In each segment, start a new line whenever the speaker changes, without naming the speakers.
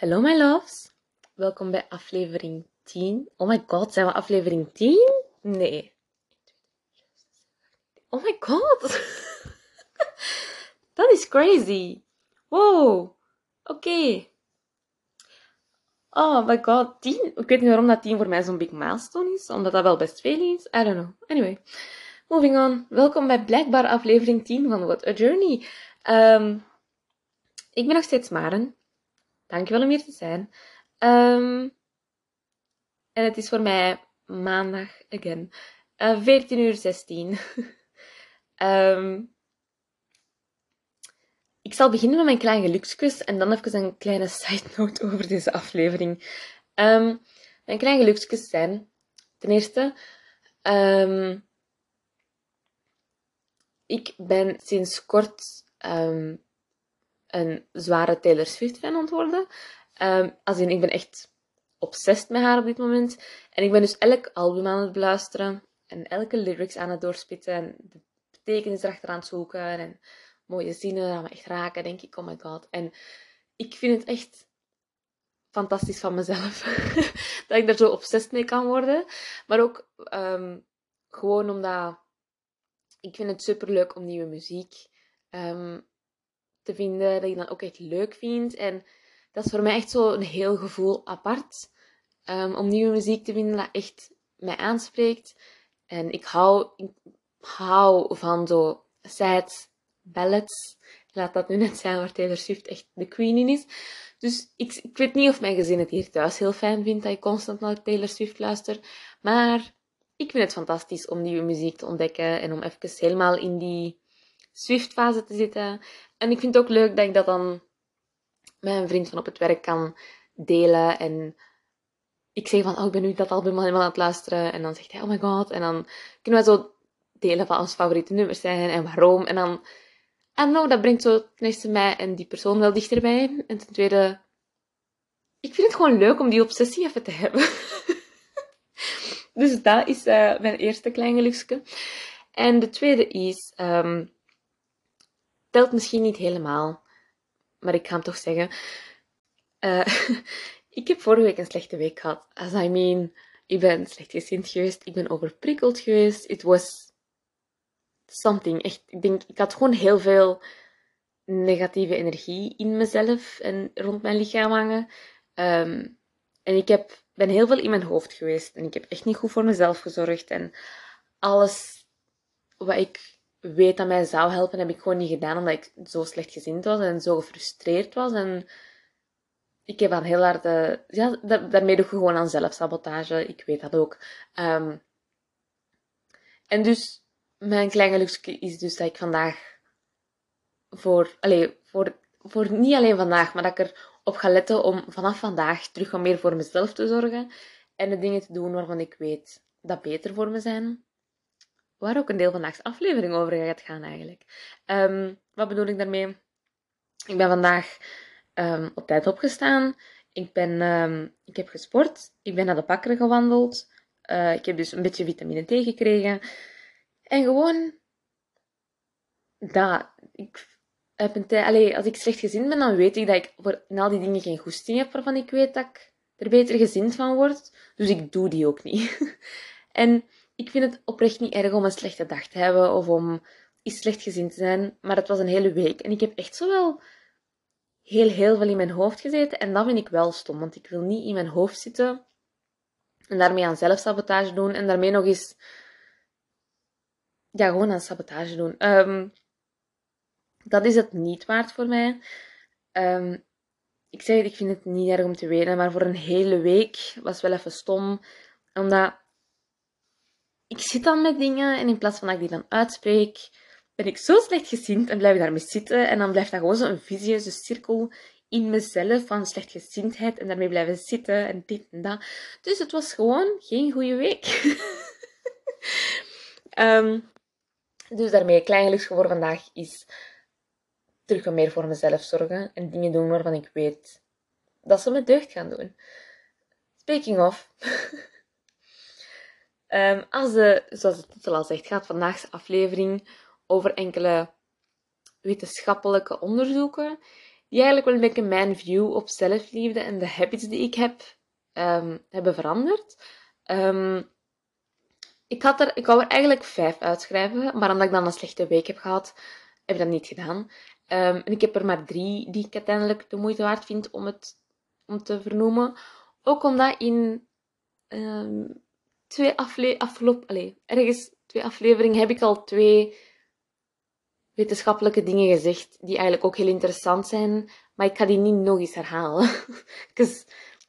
Hallo my loves, welkom bij aflevering 10. Oh my god, zijn we aflevering 10? Nee. Oh my god, dat is crazy. Wow, oké. Oh my god, 10. Ik weet niet waarom dat 10 voor mij zo'n big milestone is, omdat dat wel best veel is. I don't know. Anyway, moving on. Welkom bij blijkbaar aflevering 10 van What a Journey. Ehm, ik ben nog steeds Maren. Dankjewel om hier te zijn. Ehm, en het is voor mij maandag again. Uh, 14 uur 16. Ehm, ik zal beginnen met mijn kleine gelukskus en dan even een kleine side note over deze aflevering. Ehm, mijn kleine gelukskus zijn ten eerste. ik ben sinds kort een zware Taylor Swift fan ontworden. Um, als in, ik ben echt obsessed met haar op dit moment. En ik ben dus elk album aan het beluisteren. En elke lyrics aan het doorspitten. En de betekenis erachteraan het zoeken. En mooie zinnen aan me echt raken. denk ik, oh my god. En ik vind het echt fantastisch van mezelf. dat ik daar zo obsessed mee kan worden. Maar ook um, gewoon omdat... Ik vind het super leuk om nieuwe muziek um, te vinden, dat ik dan ook echt leuk vind. En dat is voor mij echt zo een heel gevoel apart. Um, om nieuwe muziek te vinden dat echt mij aanspreekt. En ik hou, hou van zo sad ballads. Laat dat nu net zijn waar Taylor Swift echt de queen in is. Dus ik, ik weet niet of mijn gezin het hier thuis heel fijn vindt dat ik constant naar Taylor Swift luister. Maar ik vind het fantastisch om nieuwe muziek te ontdekken en om even helemaal in die Swift-fase te zitten. En ik vind het ook leuk dat ik dat dan met een vriend van op het werk kan delen. En ik zeg van, oh, ik ben nu dat album helemaal aan het luisteren. En dan zegt hij, oh my god. En dan kunnen we zo delen van ons favoriete nummers zijn en waarom. En dan, don't know, dat brengt zo ten eerste mij en die persoon wel dichterbij. En ten tweede, ik vind het gewoon leuk om die obsessie even te hebben. dus dat is uh, mijn eerste klein geluksje. En de tweede is, um, telt misschien niet helemaal, maar ik ga hem toch zeggen. Uh, ik heb vorige week een slechte week gehad. As I mean, ik ben slecht gezind geweest, ik ben overprikkeld geweest. It was something. Echt, ik denk, ik had gewoon heel veel negatieve energie in mezelf en rond mijn lichaam hangen. Um, en ik heb, ben heel veel in mijn hoofd geweest. En ik heb echt niet goed voor mezelf gezorgd. En alles wat ik weet dat mij zou helpen, heb ik gewoon niet gedaan omdat ik zo slecht gezind was en zo gefrustreerd was. En ik heb aan heel hard... ja, daarmee doe ik gewoon aan zelfsabotage. Ik weet dat ook. Um, en dus, mijn klein geluksje is dus dat ik vandaag voor... Allez, voor, voor niet alleen vandaag, maar dat ik erop ga letten om vanaf vandaag terug wat meer voor mezelf te zorgen. En de dingen te doen waarvan ik weet dat beter voor me zijn waar ook een deel van de aflevering over gaat gaan eigenlijk. Ehm, wat bedoel ik daarmee? Ik ben vandaag um, op tijd opgestaan. Ik, ben, um, ik heb gesport. Ik ben naar de bakker gewandeld. Uh, ik heb dus een beetje vitamine D gekregen. En gewoon dat. Ik heb een tijd, als ik slecht gezind ben, dan weet ik dat ik voor in al die dingen geen goesting heb waarvan ik weet dat ik er beter gezind van word. Dus ik doe die ook niet. en ik vind het oprecht niet erg om een slechte dag te hebben of om iets slecht gezien te zijn, maar het was een hele week. En ik heb echt zo wel heel, heel veel in mijn hoofd gezeten. En dat vind ik wel stom, want ik wil niet in mijn hoofd zitten en daarmee aan zelfsabotage doen en daarmee nog eens, ja, gewoon aan sabotage doen. Um, dat is het niet waard voor mij. Um, ik zeg het, ik vind het niet erg om te weten, maar voor een hele week was wel even stom, omdat ik zit dan met dingen en in plaats van dat ik die dan uitspreek, ben ik zo slecht gezind en blijf ik daarmee zitten. En dan blijft dat gewoon zo'n visieuze cirkel in mezelf van slechtgezindheid en daarmee blijven zitten en dit en dat. Dus het was gewoon geen goede week. um, dus daarmee, klein geluksje voor vandaag is terug wat meer voor mezelf zorgen en dingen doen waarvan ik weet dat ze me deugd gaan doen. Speaking of, Um, als de, zoals de titel al zegt, gaat vandaag de aflevering over enkele wetenschappelijke onderzoeken die eigenlijk wel een beetje mijn view op zelfliefde en de habits die ik heb, um, hebben veranderd. Um, ik, had er, ik wou er eigenlijk vijf uitschrijven, maar omdat ik dan een slechte week heb gehad, heb ik dat niet gedaan. En ik heb er maar drie die ik uiteindelijk de moeite waard vind om, het, om te vernoemen. Ook omdat in twee afloop, ergens twee afleveringen heb ik al twee wetenschappelijke dingen gezegd die eigenlijk ook heel interessant zijn, maar ik ga die niet nog eens herhalen. Because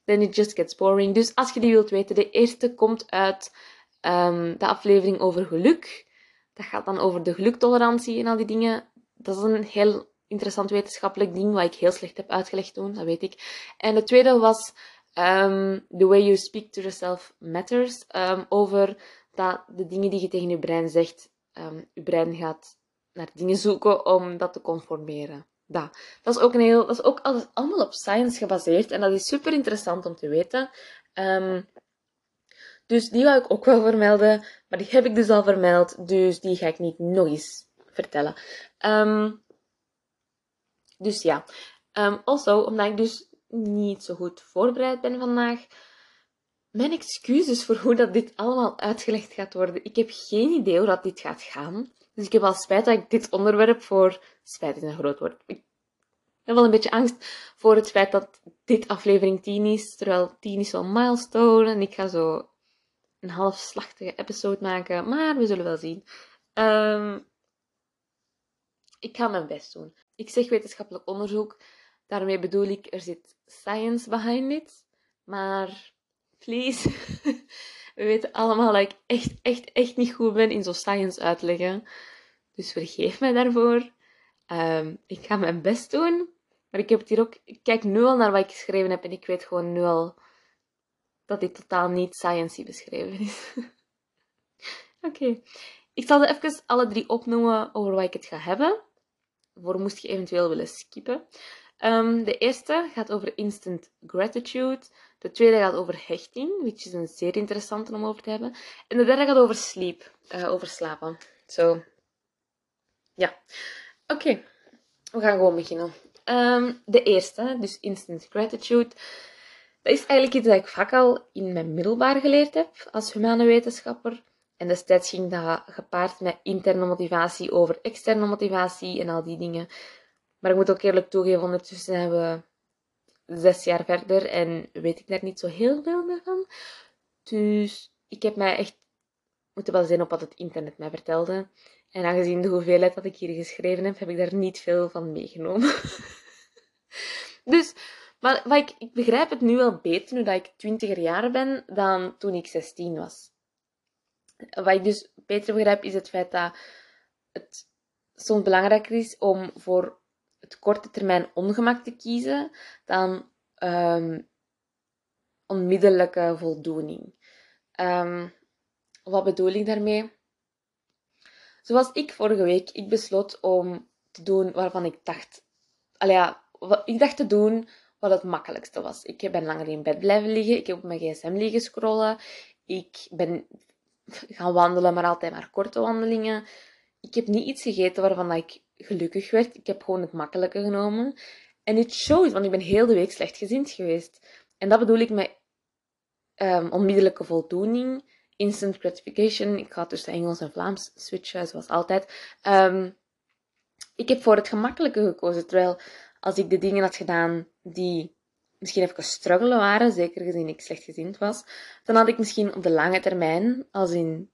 then it just gets boring. Dus als je die wilt weten, de eerste komt uit um, de aflevering over geluk. Dat gaat dan over de geluktolerantie en al die dingen. Dat is een heel interessant wetenschappelijk ding, wat ik heel slecht heb uitgelegd toen, dat weet ik. En de tweede was um, The Way You Speak to Yourself Matters. Um, over dat de dingen die je tegen je brein zegt, um, je brein gaat naar dingen zoeken om dat te conformeren. Dat. dat is ook, een heel, dat is ook allemaal op science gebaseerd en dat is super interessant om te weten. Dus die wou ik ook wel vermelden, maar die heb ik dus al vermeld, dus die ga ik niet nog eens vertellen. Dus ja. Also, omdat ik dus niet zo goed voorbereid ben vandaag, mijn excuses voor hoe dat dit allemaal uitgelegd gaat worden. Ik heb geen idee hoe dat dit gaat gaan. Dus ik heb al spijt dat ik dit onderwerp voor... Spijt is een groot woord. Ik heb wel een beetje angst voor het feit dat dit aflevering 10 is. Terwijl 10 is zo'n milestone. En ik ga zo een halfslachtige episode maken. Maar we zullen wel zien. Um, ik ga mijn best doen. Ik zeg wetenschappelijk onderzoek. Daarmee bedoel ik, er zit science behind it. Maar please. We weten allemaal dat ik echt, echt, echt niet goed ben in zo'n science uitleggen. Dus vergeef mij daarvoor. Um, ik ga mijn best doen. Maar ik heb het hier ook... Ik kijk nu al naar wat ik geschreven heb en ik weet gewoon nu al dat dit totaal niet science beschreven is. Oké. Ik zal er even alle drie opnoemen over wat ik het ga hebben. Voor moest je eventueel willen skippen. Um, de eerste gaat over instant gratitude. De tweede gaat over hechting, which is een zeer interessante om over te hebben. En de derde gaat over sleep, uh, over slapen. Zo, ja. Oké, we gaan gewoon beginnen. Um, de eerste, dus instant gratitude. Dat is eigenlijk iets dat ik vaak al in mijn middelbaar geleerd heb als humane wetenschapper. En destijds ging dat gepaard met interne motivatie over externe motivatie en al die dingen. Maar ik moet ook eerlijk toegeven, ondertussen zijn we zes jaar verder en weet ik daar niet zo heel veel meer van. Dus ik heb mij echt moeten baseren op wat het internet mij vertelde. En aangezien de hoeveelheid wat ik hier geschreven heb, heb ik daar niet veel van meegenomen. dus, maar ik, ik begrijp het nu wel beter nu dat ik twintiger jaar ben dan toen ik 16 was. Wat ik dus beter begrijp is het feit dat het soms belangrijker is om voor het korte termijn ongemak te kiezen dan um, onmiddellijke voldoening. Um, wat bedoel ik daarmee? Zoals ik vorige week, ik besloot om te doen waarvan ik dacht... Allee, ja, ik dacht te doen wat het makkelijkste was. Ik ben langer in bed blijven liggen. Ik heb op mijn gsm liggen scrollen. Ik ben gaan wandelen, maar altijd maar korte wandelingen. Ik heb niet iets gegeten waarvan ik gelukkig werd. Ik heb gewoon het makkelijke genomen. En it shows, want ik ben heel de week slechtgezind geweest. En dat bedoel ik met um, onmiddellijke voldoening, instant gratification. Ik ga tussen Engels en Vlaams switchen, zoals altijd. Um, ik heb voor het gemakkelijke gekozen, terwijl als ik de dingen had gedaan die misschien even struggelen waren, zeker gezien ik slechtgezind was, dan had ik misschien op de lange termijn, als in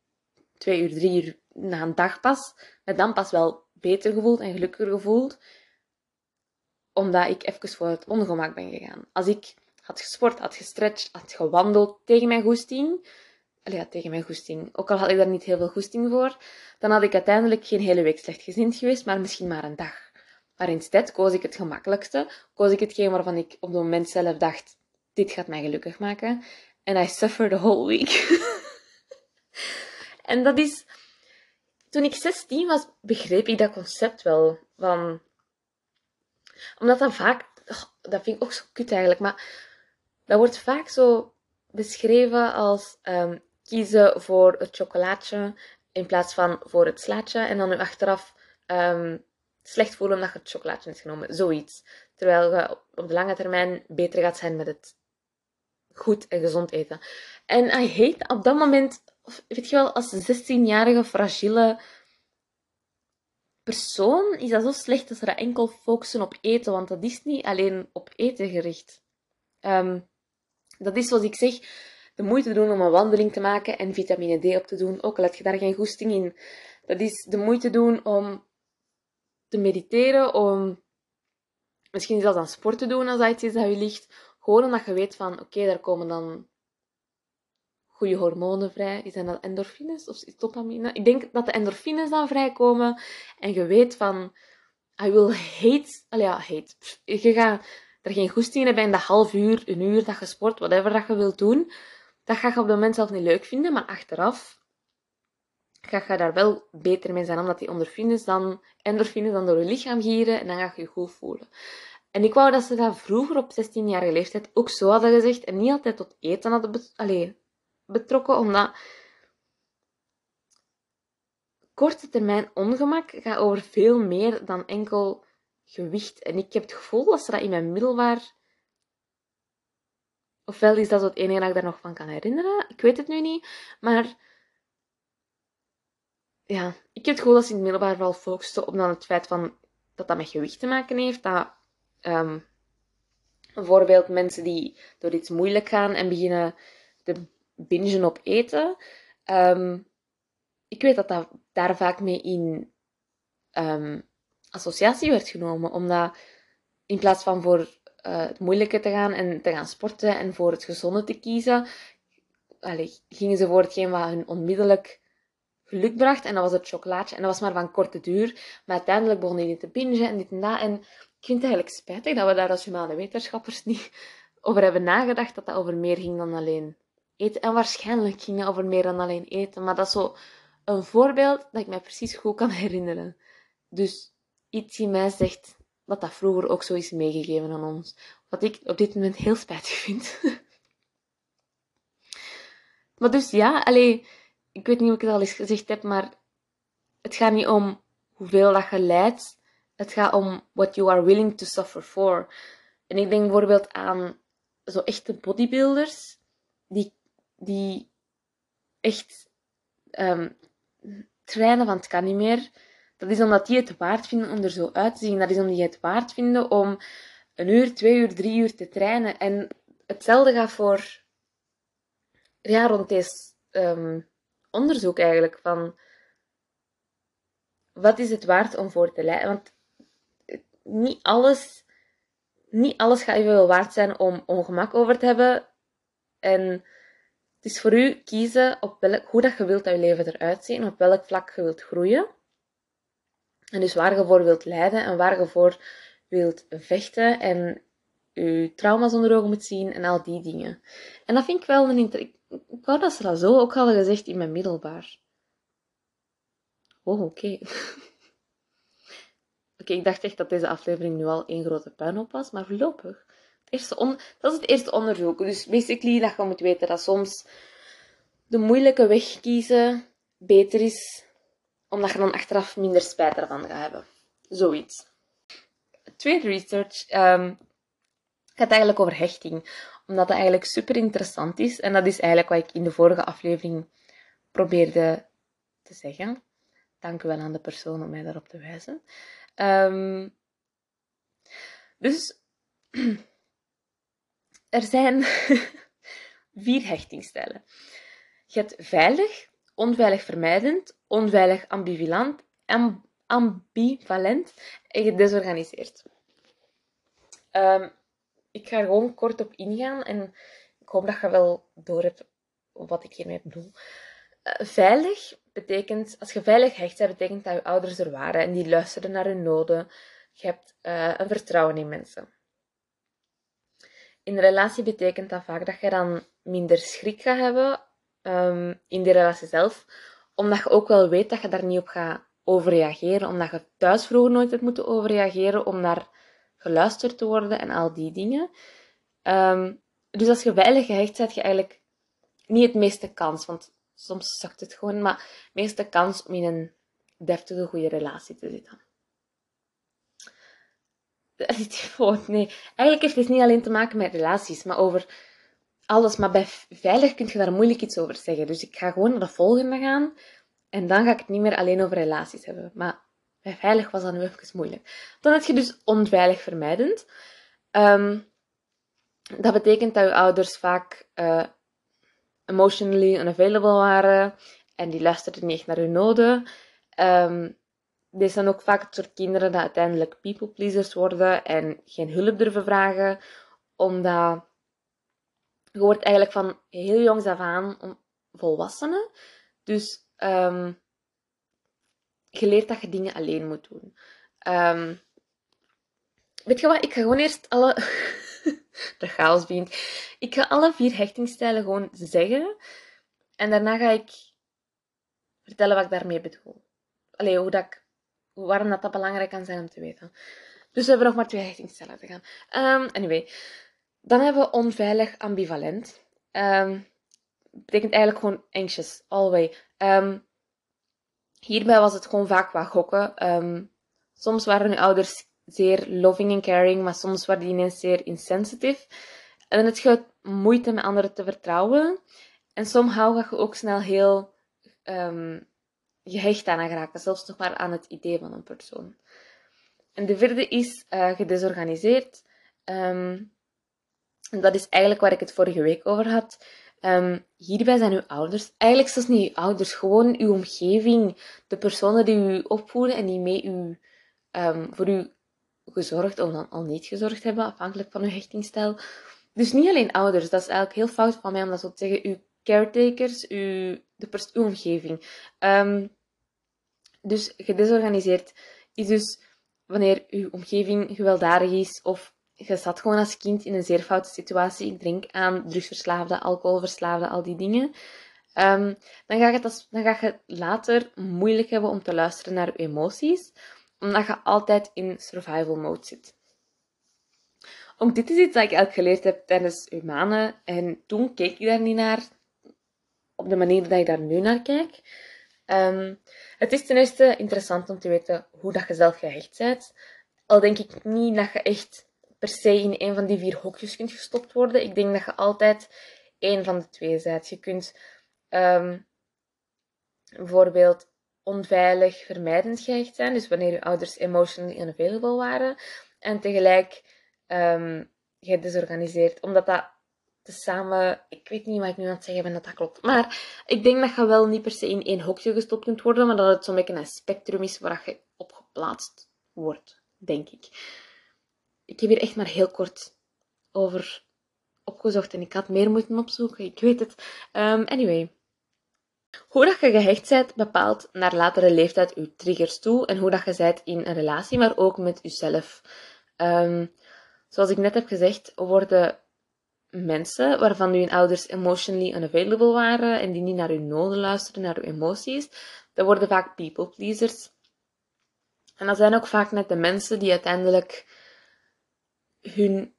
twee uur, drie uur na een dag pas, dan pas wel beter gevoeld en gelukkiger gevoeld, omdat ik even voor het ongemak ben gegaan. Als ik had gesport, had gestretched, had gewandeld tegen mijn goesting, ja, tegen mijn goesting, ook al had ik daar niet heel veel goesting voor, dan had ik uiteindelijk geen hele week slechtgezind geweest, maar misschien maar een dag. Maar instead koos ik het gemakkelijkste, koos ik hetgeen waarvan ik op het moment zelf dacht, dit gaat mij gelukkig maken. En I suffered the whole week. en dat is toen ik 16 was, begreep ik dat concept wel. Van... Omdat dat vaak... dat vind ik ook zo kut eigenlijk, maar dat wordt vaak zo beschreven als um, kiezen voor het chocolaatje in plaats van voor het slaatje. En dan nu achteraf um, slecht voelen omdat je het chocolaatje hebt genomen. Zoiets. Terwijl je op de lange termijn beter gaat zijn met het goed en gezond eten. En I hate op dat moment, weet je wel, als 16-jarige fragiele persoon is dat zo slecht dat ze dat enkel focussen op eten, want dat is niet alleen op eten gericht. Ehm, dat is zoals ik zeg, de moeite doen om een wandeling te maken en vitamine D op te doen, ook al heb je daar geen goesting in. Dat is de moeite doen om te mediteren, om misschien zelfs aan sport te doen als dat iets is dat je ligt. Gewoon omdat je weet van, oké, daar komen dan goede hormonen vrij. Is dat endorfines of dopamine? Ik denk dat de endorfines dan vrijkomen en je weet van, I will hate, allee, ja, hate. Je gaat er geen goesting in hebben in dat half uur, een uur dat je sport, whatever dat je wilt doen. Dat ga je op dat moment zelf niet leuk vinden, maar achteraf ga je daar wel beter mee zijn, omdat die endorfines dan, endorfines dan door je lichaam gieren en dan ga je je goed voelen. En ik wou dat ze dat vroeger op 16-jarige leeftijd ook zo hadden gezegd en niet altijd tot eten hadden betrokken, omdat korte termijn ongemak gaat over veel meer dan enkel gewicht. En ik heb het gevoel dat ze dat in mijn middelbaar. Ofwel is dat het enige dat ik daar nog van kan herinneren. Ik weet het nu niet. Maar ja, ik heb het gevoel dat ze in het middelbaar vooral focusten op dan het feit van, dat dat met gewicht te maken heeft. Dat ehm, bijvoorbeeld mensen die door iets moeilijk gaan en beginnen te bingen op eten. Ehm, ik weet dat dat daar vaak mee in um, associatie werd genomen. Omdat in plaats van voor uh, het moeilijke te gaan en te gaan sporten en voor het gezonde te kiezen, allez, gingen ze voor hetgeen wat hun onmiddellijk geluk bracht. En dat was het chocolaatje. En dat was maar van korte duur. Maar uiteindelijk begonnen die te bingen en dit en dat. En ik vind het eigenlijk spijtig dat we daar als humane wetenschappers niet over hebben nagedacht. Dat dat over meer ging dan alleen eten. En waarschijnlijk ging het over meer dan alleen eten. Maar dat is zo een voorbeeld dat ik mij precies goed kan herinneren. Dus iets in mij zegt dat dat vroeger ook zo is meegegeven aan ons. Wat ik op dit moment heel spijtig vind. maar dus ja, alleen ik weet niet of ik het al eens gezegd heb, maar het gaat niet om hoeveel dat je lijdt. Het gaat om what you are willing to suffer for. En ik denk bijvoorbeeld aan zo echte bodybuilders, die, die echt um, trainen van het kan niet meer. Dat is omdat die het waard vinden om er zo uit te zien. Dat is omdat die het waard vinden om een uur, twee uur, drie uur te trainen. En hetzelfde gaat voor ja, rond deze um, onderzoek eigenlijk van wat is het waard om voor te lijden? Want niet alles, niet alles gaat evenveel waard zijn om ongemak over te hebben. En het is voor u kiezen op welk, hoe dat je wilt dat je leven eruit ziet en op welk vlak je wilt groeien. En dus waar je voor wilt lijden en waar je voor wilt vechten en je trauma's onder ogen moet zien en al die dingen. En dat vind ik wel een interessant ik wou dat ze dat zo ook hadden gezegd in mijn middelbaar. Oh, oké. oké, ik dacht echt dat deze aflevering nu al één grote puinhoop was, maar voorlopig. Eerste dat is het eerste onderzoek. Dus basically dat je moet weten dat soms de moeilijke weg kiezen beter is, omdat je dan achteraf minder spijt ervan gaat hebben. Zoiets. Tweede research um, gaat eigenlijk over hechting omdat dat eigenlijk super interessant is. En dat is eigenlijk wat ik in de vorige aflevering probeerde te zeggen. Dank u wel aan de persoon om mij daarop te wijzen. Um, dus er zijn vier hechtingstijlen. Je hebt veilig, onveilig vermijdend, onveilig ambivalent, ambivalent en gedesorganiseerd. Um, ik ga gewoon kort op ingaan en ik hoop dat je wel door hebt wat ik hiermee bedoel. Uh, veilig betekent, als je veilig hecht bent, betekent dat je ouders er waren en die luisterden naar hun noden. Je hebt uh, een vertrouwen in mensen. In relatie betekent dat vaak dat je dan minder schrik gaat hebben um, in de relatie zelf, omdat je ook wel weet dat je daar niet op gaat overreageren, omdat je thuis vroeger nooit hebt moeten overreageren om naar geluisterd te worden en al die dingen. Um, dus als je veilig gehecht bent, je eigenlijk niet het meeste kans, want soms zakt het gewoon, maar meeste kans om in een deftige, goede relatie te zitten. nee, eigenlijk heeft het niet alleen te maken met relaties, maar over alles. Maar bij veilig kun je daar moeilijk iets over zeggen. Dus ik ga gewoon naar de volgende gaan. En dan ga ik het niet meer alleen over relaties hebben. Maar bij veilig was dat nu even moeilijk. Dan heb je dus onveilig vermijdend. Ehm, dat betekent dat je ouders vaak uh, emotionally unavailable waren. En die luisterden niet echt naar hun noden. Um, dit zijn ook vaak het soort kinderen dat uiteindelijk people pleasers worden en geen hulp durven vragen, omdat je wordt eigenlijk van heel jongs af aan om volwassenen. Dus um, je leert dat je dingen alleen moet doen. Um, weet je wat? Ik ga gewoon eerst alle. de chaos. Ik ga alle vier hechtingsstijlen gewoon zeggen. En daarna ga ik vertellen wat ik daarmee bedoel. Allee, hoe dat ik, waarom dat, dat belangrijk kan zijn om te weten. Dus we hebben nog maar twee hechtingsstijlen te gaan. Um, anyway. Dan hebben we onveilig ambivalent. Um, betekent eigenlijk gewoon anxious, always. Um, hierbij was het gewoon vaak wat gokken. Soms waren hun ouders zeer loving en caring, maar soms waren die ineens zeer insensitive. En heb je moeite met anderen te vertrouwen. En somehow ga je ook snel heel gehecht aan geraken, zelfs nog maar aan het idee van een persoon. En de vierde is uh, gedesorganiseerd. Um, dat is eigenlijk waar ik het vorige week over had. Um, hierbij zijn uw ouders, eigenlijk zelfs niet uw ouders, gewoon uw omgeving, de personen die u opvoeden en die mee u, um, voor u gezorgd of dan al niet gezorgd hebben, afhankelijk van uw hechtingsstijl. Dus niet alleen ouders, dat is eigenlijk heel fout van mij om dat zo te zeggen. Uw caretakers, uw, de uw omgeving. Um, dus gedesorganiseerd is dus wanneer uw omgeving gewelddadig is of je zat gewoon als kind in een zeer foute situatie. Ik denk aan drugsverslaafde, alcoholverslaafde, al die dingen. Um, dan, ga je het dan ga je later moeilijk hebben om te luisteren naar je emoties, omdat je altijd in survival mode zit. Ook dit is iets dat ik eigenlijk geleerd heb tijdens humanen. En toen keek ik daar niet naar op de manier dat ik daar nu naar kijk. Um, het is ten eerste interessant om te weten hoe dat je zelf gehecht bent. Al denk ik niet dat je echt per se in een van die vier hokjes kunt gestopt worden. Ik denk dat je altijd één van de twee bent. Je kunt um, bijvoorbeeld onveilig vermijdend gehecht zijn, dus wanneer je ouders emotionally unavailable waren, en tegelijk um, gedesorganiseerd, omdat dat tezamen, ik weet niet wat ik nu aan het zeggen ben dat dat klopt, maar ik denk dat je wel niet per se in één hokje gestopt kunt worden, maar dat het zo'n beetje een spectrum is waar je op geplaatst wordt, denk ik ik heb hier echt maar heel kort over opgezocht en ik had meer moeten opzoeken, ik weet het. Um, anyway. Hoe dat je gehecht bent bepaalt naar latere leeftijd je triggers toe en hoe dat je bent in een relatie, maar ook met jezelf. Um, zoals ik net heb gezegd, worden mensen waarvan uw ouders emotionally unavailable waren en die niet naar uw noden luisteren, naar uw emoties, dat worden vaak people pleasers. En dat zijn ook vaak net de mensen die uiteindelijk hun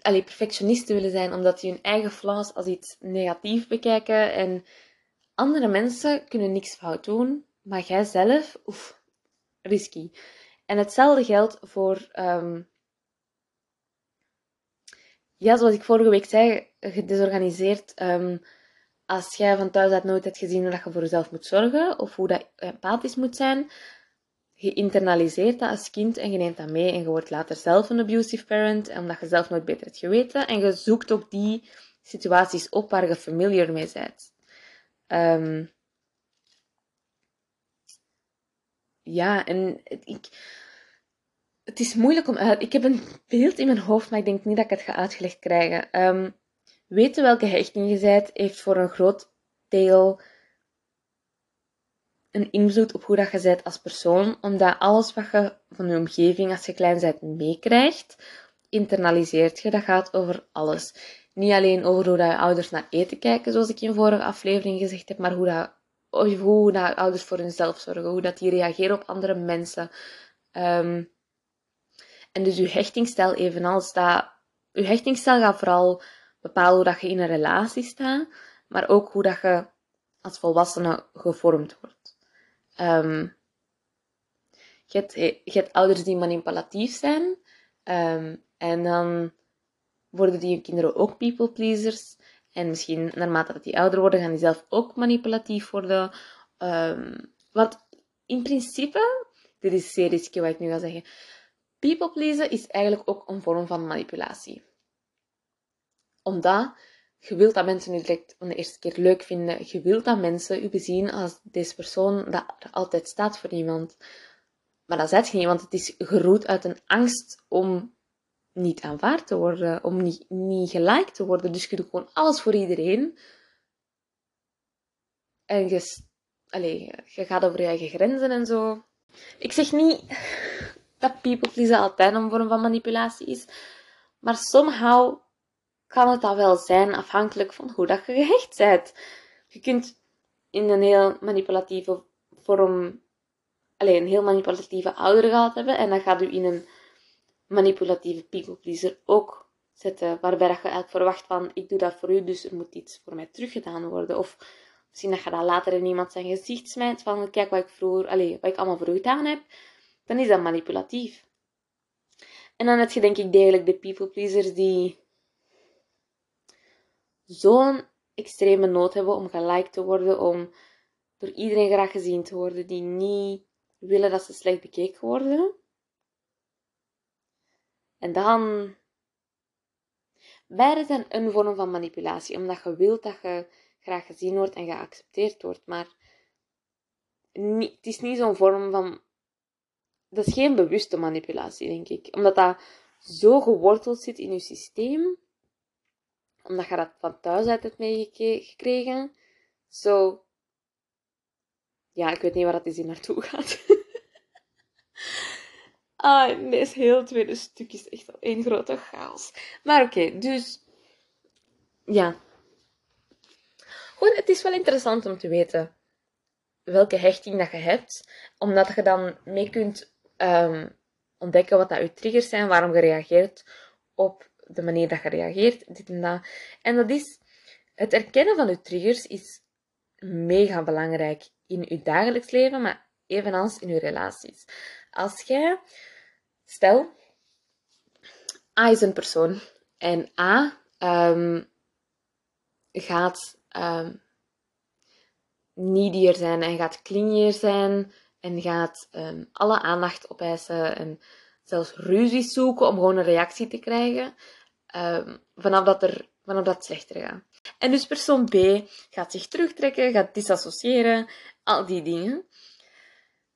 allee, perfectionisten willen zijn, omdat die hun eigen flaws als iets negatief bekijken. En andere mensen kunnen niks fout doen, maar jij zelf, oef, risky. En hetzelfde geldt voor, um, ja, zoals ik vorige week zei, gedesorganiseerd. Um, als jij van thuis uit nooit hebt gezien dat je voor jezelf moet zorgen, of hoe dat empathisch moet zijn, je internaliseert dat als kind en je neemt dat mee en je wordt later zelf een abusive parent, omdat je zelf nooit beter hebt geweten. En je zoekt ook die situaties op waar je familiar mee bent. Um, ja, en ik, het is moeilijk om uit... Ik heb een beeld in mijn hoofd, maar ik denk niet dat ik het ga uitgelegd krijgen. Um, weten welke hechting je bent, heeft voor een groot deel een invloed op hoe dat je bent als persoon, omdat alles wat je van je omgeving als je klein bent meekrijgt, internaliseert je. Dat gaat over alles. Niet alleen over hoe dat je ouders naar eten kijken, zoals ik in vorige aflevering gezegd heb, maar hoe dat, hoe ouders voor hunzelf zorgen, hoe dat die reageren op andere mensen. Um, en dus je hechtingsstijl evenals dat... Je hechtingsstijl gaat vooral bepalen hoe dat je in een relatie staat, maar ook hoe dat je als volwassene gevormd wordt. Um, je, hebt, je hebt ouders die manipulatief zijn. Ehm, en dan worden die kinderen ook people pleasers. En misschien naarmate dat die ouder worden, gaan die zelf ook manipulatief worden. Um, want in principe, dit is zeer risky wat ik nu ga zeggen. People pleasen is eigenlijk ook een vorm van manipulatie. Omdat je wilt dat mensen je direct van de eerste keer leuk vinden. Je wilt dat mensen u bezien als deze persoon dat altijd staat voor iemand. Maar dat zet je niet, want het is geroet uit een angst om niet aanvaard te worden, om niet, niet geliked te worden. Dus je doet gewoon alles voor iedereen. En je, allez, je gaat over je eigen grenzen en zo. Ik zeg niet dat people altijd een vorm van manipulatie is. Maar somehow kan het dat wel zijn, afhankelijk van hoe dat je gehecht bent. Je kunt in een heel manipulatieve vorm, alleen een heel manipulatieve ouder gehad hebben, en dan gaat u in een manipulatieve people pleaser ook zetten, waarbij dat je eigenlijk verwacht van, ik doe dat voor u, dus er moet iets voor mij teruggedaan worden. Of misschien dat je dat later in iemand zijn gezicht smijt, van, kijk wat ik vroeger, allez, wat ik allemaal voor u gedaan heb, dan is dat manipulatief. En dan heb je denk ik degelijk de people pleasers die zo'n extreme nood hebben om geliked te worden, om door iedereen graag gezien te worden, die niet willen dat ze slecht bekeken worden. En dan. Beide zijn een vorm van manipulatie, omdat je wilt dat je graag gezien wordt en geaccepteerd wordt. Maar niet, het is niet zo'n vorm van. Dat is geen bewuste manipulatie, denk ik. Omdat dat zo geworteld zit in je systeem omdat je dat van thuis uit hebt meegekregen. Zo, ja, ik weet niet waar dat is hier naartoe gaat. ah, deze heel tweede stuk is echt al één grote chaos. Maar oké, dus, ja. Gewoon, het is wel interessant om te weten welke hechting dat je hebt, omdat je dan mee kunt um, ontdekken wat dat je triggers zijn, waarom je reageert op de manier dat je reageert, dit en dat. En dat is, het erkennen van je triggers is mega belangrijk in je dagelijks leven, maar evenals in je relaties. Als jij, stel, A is een persoon en A um, gaat um, needier zijn en gaat clingier zijn en gaat um, alle aandacht opeisen en zelfs ruzie zoeken om gewoon een reactie te krijgen, um, vanaf, dat er, vanaf dat het slechter gaat. En dus persoon B gaat zich terugtrekken, gaat disassociëren, al die dingen.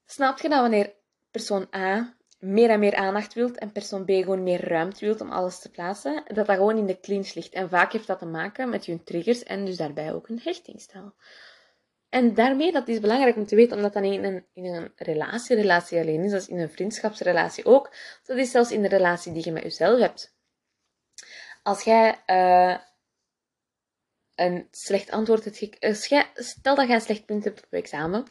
Snap je dat wanneer persoon A meer en meer aandacht wilt en persoon B gewoon meer ruimte wilt om alles te plaatsen, dat dat gewoon in de clinch ligt. En vaak heeft dat te maken met je triggers en dus daarbij ook een hechtingstijl. En daarmee, dat is belangrijk om te weten, omdat dat in een, in een relatie, relatie alleen is, dat is in een vriendschapsrelatie ook. Dat is zelfs in de relatie die je met jezelf hebt. Als jij uh, een slecht antwoord hebt, jij, stel dat jij een slecht punt hebt op je examen,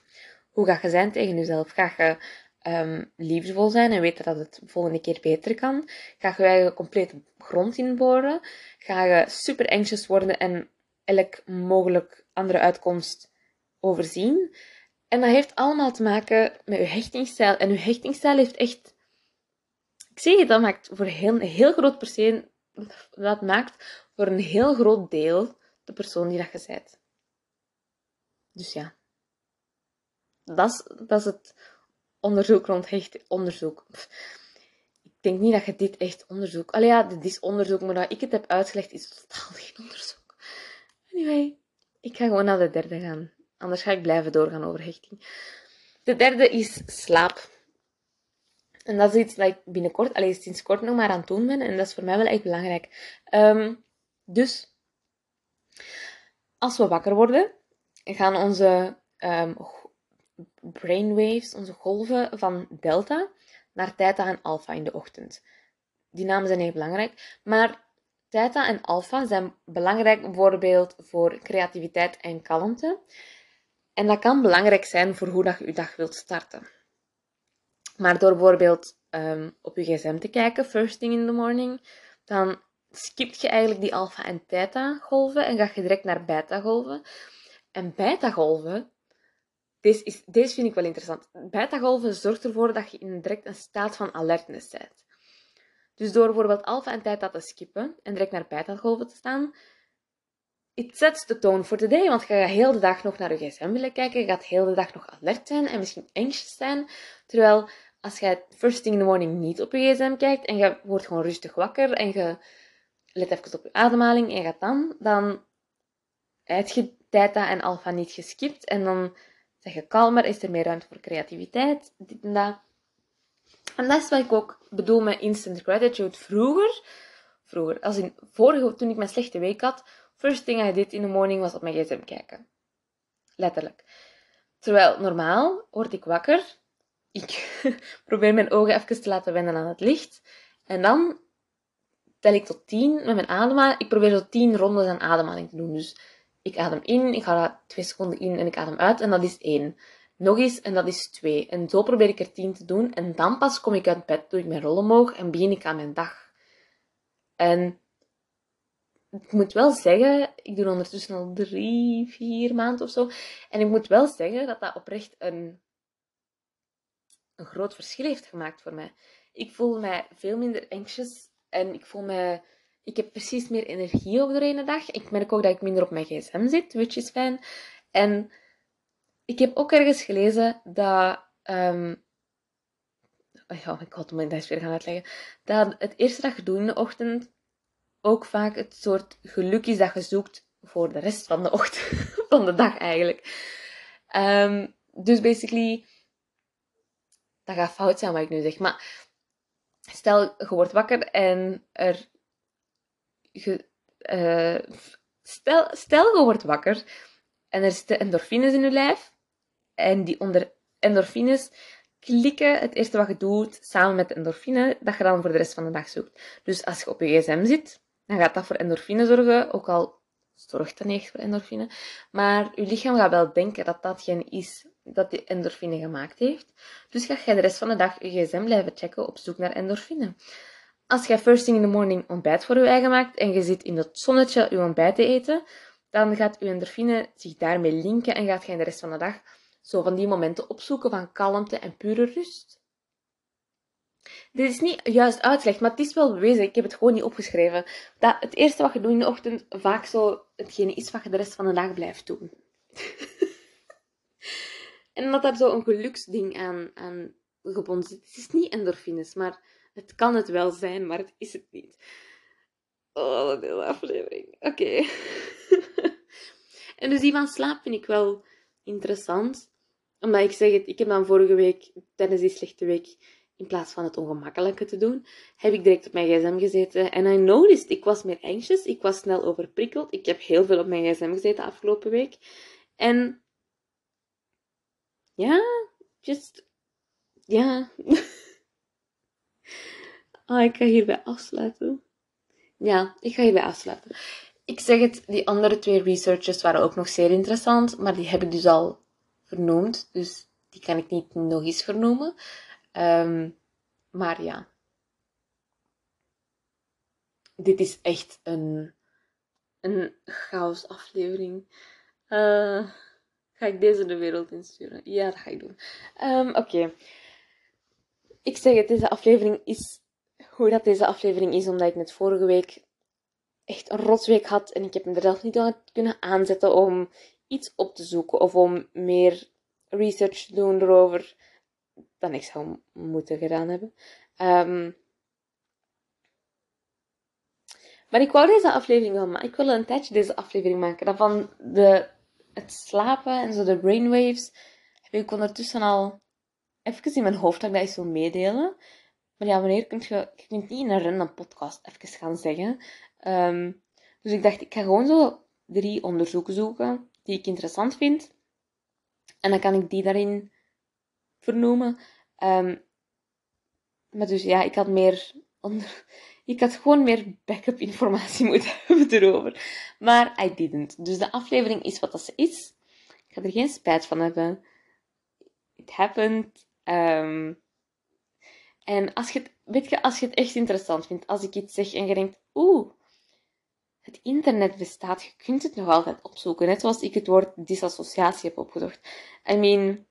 hoe ga je zijn tegen jezelf? Ga je um, liefdevol zijn en weten dat het de volgende keer beter kan? Ga je je compleet grond inboren? Ga je super anxious worden en elk mogelijk andere uitkomst overzien? En dat heeft allemaal te maken met je hechtingsstijl. En je hechtingsstijl heeft echt... Ik zeg het, dat maakt voor een heel groot persoon, dat maakt voor een heel groot deel de persoon die dat je bent. Dus ja. Dat is, dat is het onderzoek rond hecht onderzoek. Ik denk niet dat je dit echt onderzoek... Allee ja, dit is onderzoek, maar dat ik het heb uitgelegd is totaal geen onderzoek. Anyway, ik ga gewoon naar de derde gaan. Anders ga ik blijven doorgaan over hechting. De derde is slaap. En dat is iets dat ik binnenkort, alleen sinds kort nog maar aan het doen ben. En dat is voor mij wel echt belangrijk. Um, dus, als we wakker worden, gaan onze um, brainwaves, onze golven van delta, naar theta en alpha in de ochtend. Die namen zijn heel belangrijk. Maar theta en alpha zijn belangrijk bijvoorbeeld voor creativiteit en kalmte. En dat kan belangrijk zijn voor hoe dat je je dag wilt starten. Maar door bijvoorbeeld um, op je gsm te kijken, first thing in the morning, dan skipt je eigenlijk die alpha- en theta-golven en ga je direct naar beta-golven. En beta-golven, deze, is, vind ik wel interessant. Beta-golven zorgt ervoor dat je in direct een staat van alertness bent. Dus door bijvoorbeeld alfa en theta te skippen en direct naar beta-golven te staan, it sets the tone for the day. Want je gaat heel de dag nog naar je gsm willen kijken, je gaat heel de dag nog alert zijn en misschien anxious zijn. Terwijl als je first thing in the morning niet op je gsm kijkt en je wordt gewoon rustig wakker en je let even op je ademhaling en je gaat dan, dan heb je theta en alfa niet geskipt en dan zeg je kalmer, is er meer ruimte voor creativiteit, dit en dat. En dat is wat ik ook bedoel met instant gratitude. Vroeger, vroeger, als in vorige, toen ik mijn slechte week had, first thing I did in the morning was op mijn gsm kijken. Letterlijk. Terwijl normaal word ik wakker, ik probeer mijn ogen even te laten wennen aan het licht, en dan tel ik tot 10 met mijn ademhaling. Ik probeer tot 10 rondes aan ademhaling te doen. Dus ik adem in, ik ga 2 seconden in en ik adem uit en dat is 1 nog eens en dat is 2. En zo probeer ik er 10 te doen. En dan pas kom ik uit bed, doe ik mijn rol omhoog en begin ik aan mijn dag. En ik moet wel zeggen, ik doe ondertussen al drie, vier maanden of zo. En ik moet wel zeggen dat dat oprecht een, een groot verschil heeft gemaakt voor mij. Ik voel mij veel minder anxious en ik voel mij... Ik heb precies meer energie over de ene dag. Ik merk ook dat ik minder op mijn gsm zit, which is fijn. En ik heb ook ergens gelezen dat. Um, ja, ik had het eens weer gaan uitleggen. Dat het eerste dat je doet in de ochtend ook vaak het soort geluk is dat je zoekt voor de rest van de ochtend, van de dag eigenlijk. Um, dus basically, dat gaat fout zijn wat ik nu zeg. Maar stel, je wordt wakker en er. Je, uh, stel, stel, je wordt wakker en er zitten endorfines in je lijf. En die onder endorfines klikken het eerste wat je doet samen met de endorfine, dat je dan voor de rest van de dag zoekt. Dus als je op je gsm zit, dan gaat dat voor endorfine zorgen, ook al zorgt dat niet echt voor endorfine. Maar je lichaam gaat wel denken dat datgene is dat die endorfine gemaakt heeft. Dus ga je de rest van de dag je gsm blijven checken op zoek naar endorfine. Als je first thing in the morning ontbijt voor je eigen maakt en je zit in het zonnetje je ontbijt te eten, dan gaat je endorfine zich daarmee linken en gaat je de rest van de dag zo van die momenten opzoeken van kalmte en pure rust. Dit is niet juist uitleg, maar het is wel bewezen. Ik heb het gewoon niet opgeschreven. Dat het eerste wat je doet in de ochtend vaak zo hetgene is wat je de rest van de dag blijft doen. en dat daar zo een geluksding aan, aan gebonden zit. Het is niet endorfines, maar het kan het wel zijn, maar het is het niet. Oh, dat hele aflevering. Oké. en dus die van slaap vind ik wel interessant omdat ik zeg het, ik heb dan vorige week, tijdens die slechte week, in plaats van het ongemakkelijke te doen, heb ik direct op mijn gsm gezeten. En I noticed, ik was meer anxious, ik was snel overprikkeld. Ik heb heel veel op mijn gsm gezeten afgelopen week. En ja, just, ja. oh, ik ga hierbij afsluiten. Ja, ik ga hierbij afsluiten. Ik zeg het, die andere twee researchers waren ook nog zeer interessant, maar die heb ik dus al vernoemd, dus die kan ik niet nog eens vernoemen. Um, maar ja, dit is echt een, een chaos aflevering. Uh, ga ik deze de wereld insturen? Ja, dat ga ik doen. Um, Oké. Ik zeg het, deze aflevering is hoe dat deze aflevering is, omdat ik net vorige week echt een rotsweek had en ik heb me er zelf niet aan kunnen aanzetten om iets op te zoeken of om meer research te doen erover dan ik zou moeten gedaan hebben. Um, maar ik wou deze aflevering wel maken. Ik wil een tijdje deze aflevering maken. Dan van de, het slapen en zo de brainwaves heb ik ondertussen al even in mijn hoofd dat ik dat eens wil meedelen. Maar ja, wanneer kun je... Je kunt niet in een random podcast even gaan zeggen. Um, dus ik dacht, ik ga gewoon zo drie onderzoeken zoeken die ik interessant vind. En dan kan ik die daarin vernoemen. Um, maar dus ja, ik had meer. Onder, ik had gewoon meer backup informatie moeten hebben erover. Maar I didn't. Dus de aflevering is wat dat ze is. Ik ga er geen spijt van hebben. It happened. Um, en als je, het, weet je, als je het echt interessant vindt, als ik iets zeg en je denkt, oeh, het internet bestaat, je kunt het nog altijd opzoeken. Net zoals ik het woord disassociatie heb opgezocht. I mean,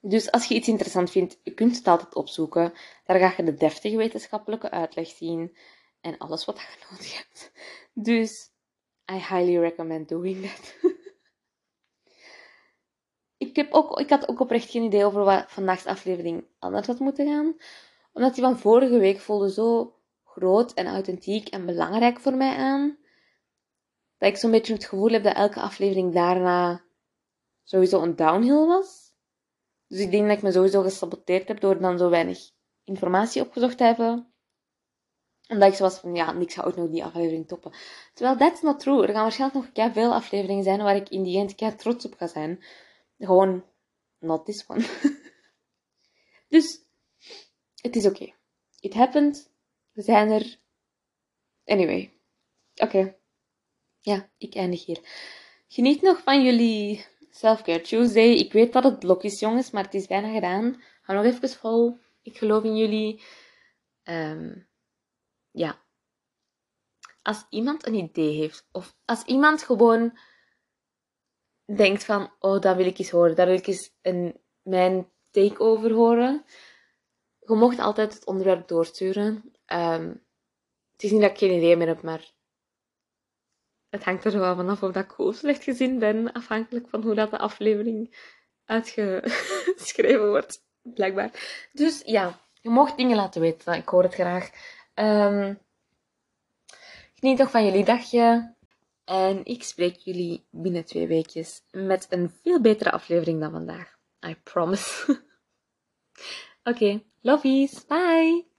Dus als je iets interessant vindt, je kunt het altijd opzoeken. Daar ga je de deftige wetenschappelijke uitleg zien en alles wat je nodig hebt. Dus I highly recommend doing that. ik, heb ook, ik had ook oprecht geen idee over wat vandaag's aflevering anders had moeten gaan. Omdat die van vorige week voelde zo groot en authentiek en belangrijk voor mij aan. Dat ik zo'n beetje het gevoel heb dat elke aflevering daarna sowieso een downhill was. Dus ik denk dat ik me sowieso gesaboteerd heb door dan zo weinig informatie opgezocht te hebben. Omdat ik zo was van, ja, niks ga ook nog die aflevering toppen. Terwijl that's not true. Er gaan waarschijnlijk nog veel afleveringen zijn waar ik in die end keihard trots op ga zijn. Gewoon, not this one. dus, het is oké. It happened. We zijn er. Anyway. Oké. Ja, ik eindig hier. Geniet nog van jullie Selfcare Tuesday. Ik weet dat het blok is, jongens, maar het is bijna gedaan. Ga nog even vol. Ik geloof in jullie. Um, ja. Als iemand een idee heeft, of als iemand gewoon denkt van, oh, dat wil ik eens horen, daar wil ik eens een, mijn take-over horen. Je mocht altijd het onderwerp doorsturen. Um, het is niet dat ik geen idee meer heb, maar het hangt er wel vanaf of dat ik goed slecht gezien ben, afhankelijk van hoe dat de aflevering uitgeschreven wordt, blijkbaar. Dus ja, je mocht dingen laten weten, ik hoor het graag. Um, geniet nog van jullie dagje. En ik spreek jullie binnen twee weekjes met een veel betere aflevering dan vandaag. I promise. Oké, okay, lovies, bye!